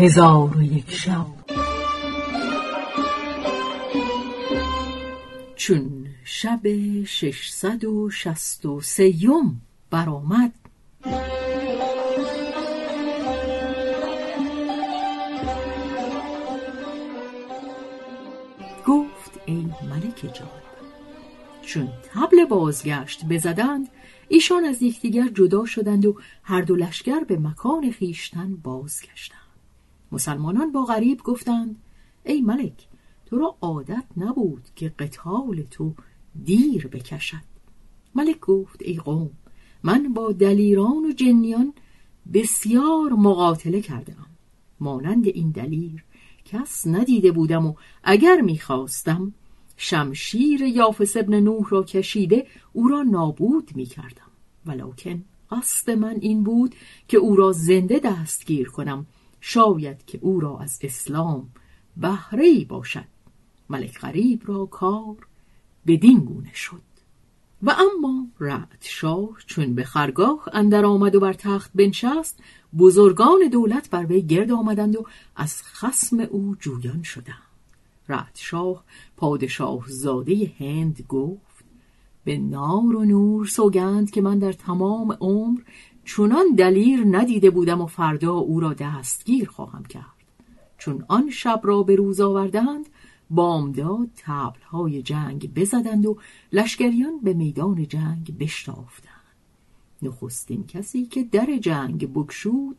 هزار و یک شب. چون شب ششصد و شست و سیم برآمد گفت ای ملک جان چون تبل بازگشت بزدند ایشان از یکدیگر جدا شدند و هر دو لشکر به مکان خیشتن بازگشتند. مسلمانان با غریب گفتند ای ملک تو را عادت نبود که قتال تو دیر بکشد. ملک گفت ای قوم من با دلیران و جنیان بسیار مقاتله کردم مانند این دلیر کس ندیده بودم و اگر می‌خواستم شمشیر یافس ابن نوح را کشیده او را نابود می کردم ولکن قصد من این بود که او را زنده دستگیر کنم شاید که او را از اسلام بهره باشد. ملک غریب را کار بدین گونه شد. و اما رعد شاه چون به خرگاه اندر آمد و بر تخت بنشست بزرگان دولت بر وی گرد آمدند و از خسم او جویان شدند. رعد شاه پادشاه زاده هند گفت به نار و نور سوگند که من در تمام عمر چونان دلیر ندیده بودم و فردا او را دستگیر خواهم کرد. چون آن شب را به روز آوردند بامداد تبلهای جنگ بزدند و لشکریان به میدان جنگ بشتافتند. نخستین کسی که در جنگ بگشود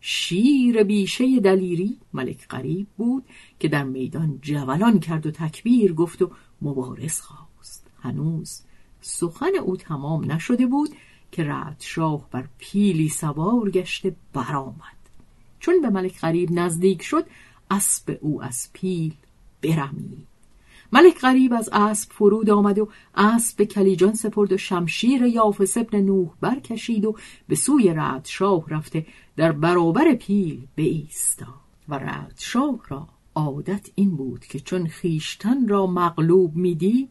شیر بیشه دلیری ملک قریب بود که در میدان جولان کرد و تکبیر گفت و مبارز خواست. هنوز سخن او تمام نشده بود که رعد شاه بر پیلی سوار گشته برآمد. چون به ملک قریب نزدیک شد اسب او از پیل برمید. ملک غریب از اسب فرود آمد و اسب به کلیجان سپرد و شمشیر یافس ابن نوح برکشید و به سوی رعد شاه رفته در برابر پیل بایستاد. و رعد شاه را عادت این بود که چون خیشتن را مغلوب می‌دید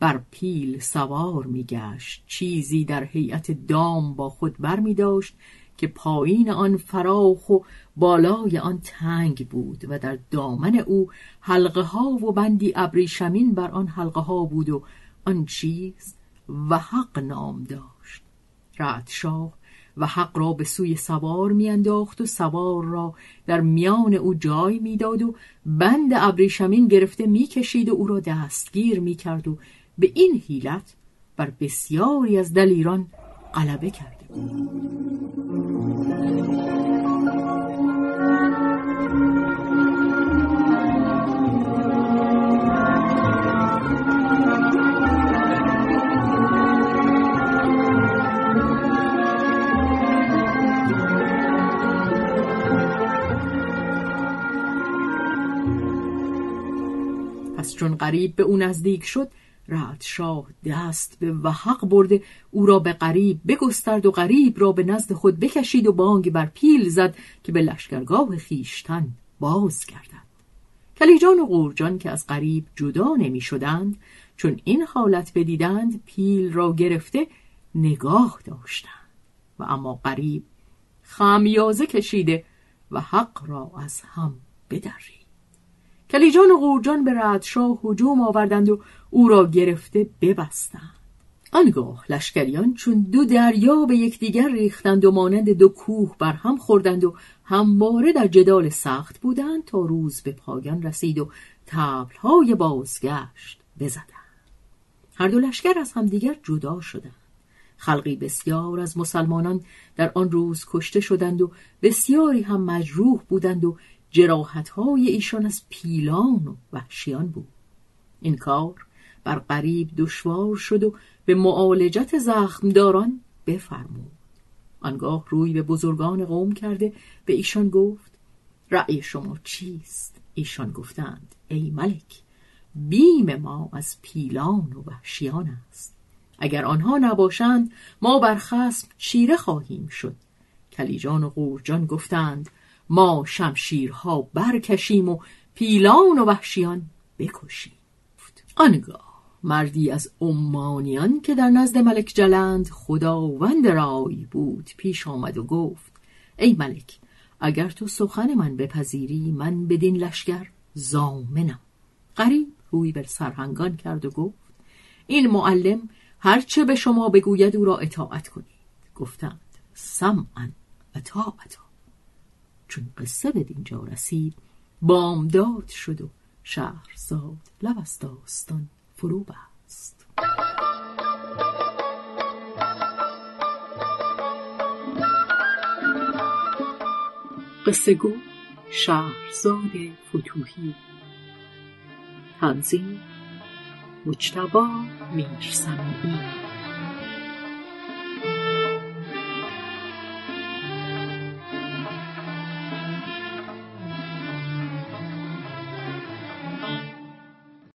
بر پیل سوار میگشت. چیزی در هیئت دام با خود بر می داشت که پایین آن فراخ و بالای آن تنگ بود و در دامن او حلقه ها و بندی ابریشمین بر آن حلقه ها بود و آن چیز و حق نام داشت. رعد شاه و حق را به سوی سوار میانداخت و سوار را در میان او جای می‌داد و بند ابریشمین گرفته می‌کشید و او را دستگیر می‌کرد و به این حیلت بر بسیاری از دلیران غلبه کرده بود. چون قریب به او نزدیک شد رعد شاه دست به وحق برده او را به قریب بگسترد و قریب را به نزد خود بکشید و بانگ بر پیل زد که به لشکرگاه خیشتن باز گردد کلیجان و قورجان که از قریب جدا نمی شدند چون این حالت بدیدند پیل را گرفته نگاه داشتند. و اما قریب خمیازه کشیده و حق را از هم بدرید. کلیجان و قورجان به رعدشاه هجوم آوردند و او را گرفته ببستند. آنگاه لشکریان چون دو دریا به یکدیگر ریختند و مانند دو کوه بر هم خوردند و همواره در جدال سخت بودند تا روز به پایان رسید و تبلهای بازگشت بزدند. هر دو لشکر از همدیگر جدا شدند. خلقی بسیار از مسلمانان در آن روز کشته شدند و بسیاری هم مجروح بودند و جراحت های ایشان از پیلان و وحشیان بود. این کار بر قریب دشوار شد و به معالجت زخمداران بفرمود. آنگاه روی به بزرگان قوم کرده به ایشان گفت رأی شما چیست؟ ایشان گفتند ای ملک بیم ما از پیلان و وحشیان است. اگر آنها نباشند ما بر خسم چیره خواهیم شد. کلیجان و قورجان گفتند ما شمشیرها برکشیم و پیلان و وحشیان بکشیم. آنگاه. مردی از امانیان که در نزد ملک جلند خداوند رای بود پیش آمد و گفت ای ملک اگر تو سخن من بپذیری من بدین لشکر زامنم. قریب روی بر سرهنگان کرد و گفت این معلم هرچه به شما بگوید او را اطاعت کنید گفتند سمعا اطاعتا. چون قصه به دینجا رسید بامداد شد و شهرزاد لب از داستان فرو بست قصه گو شهرزاد فتوهی تنظیم مجتبا میرسمی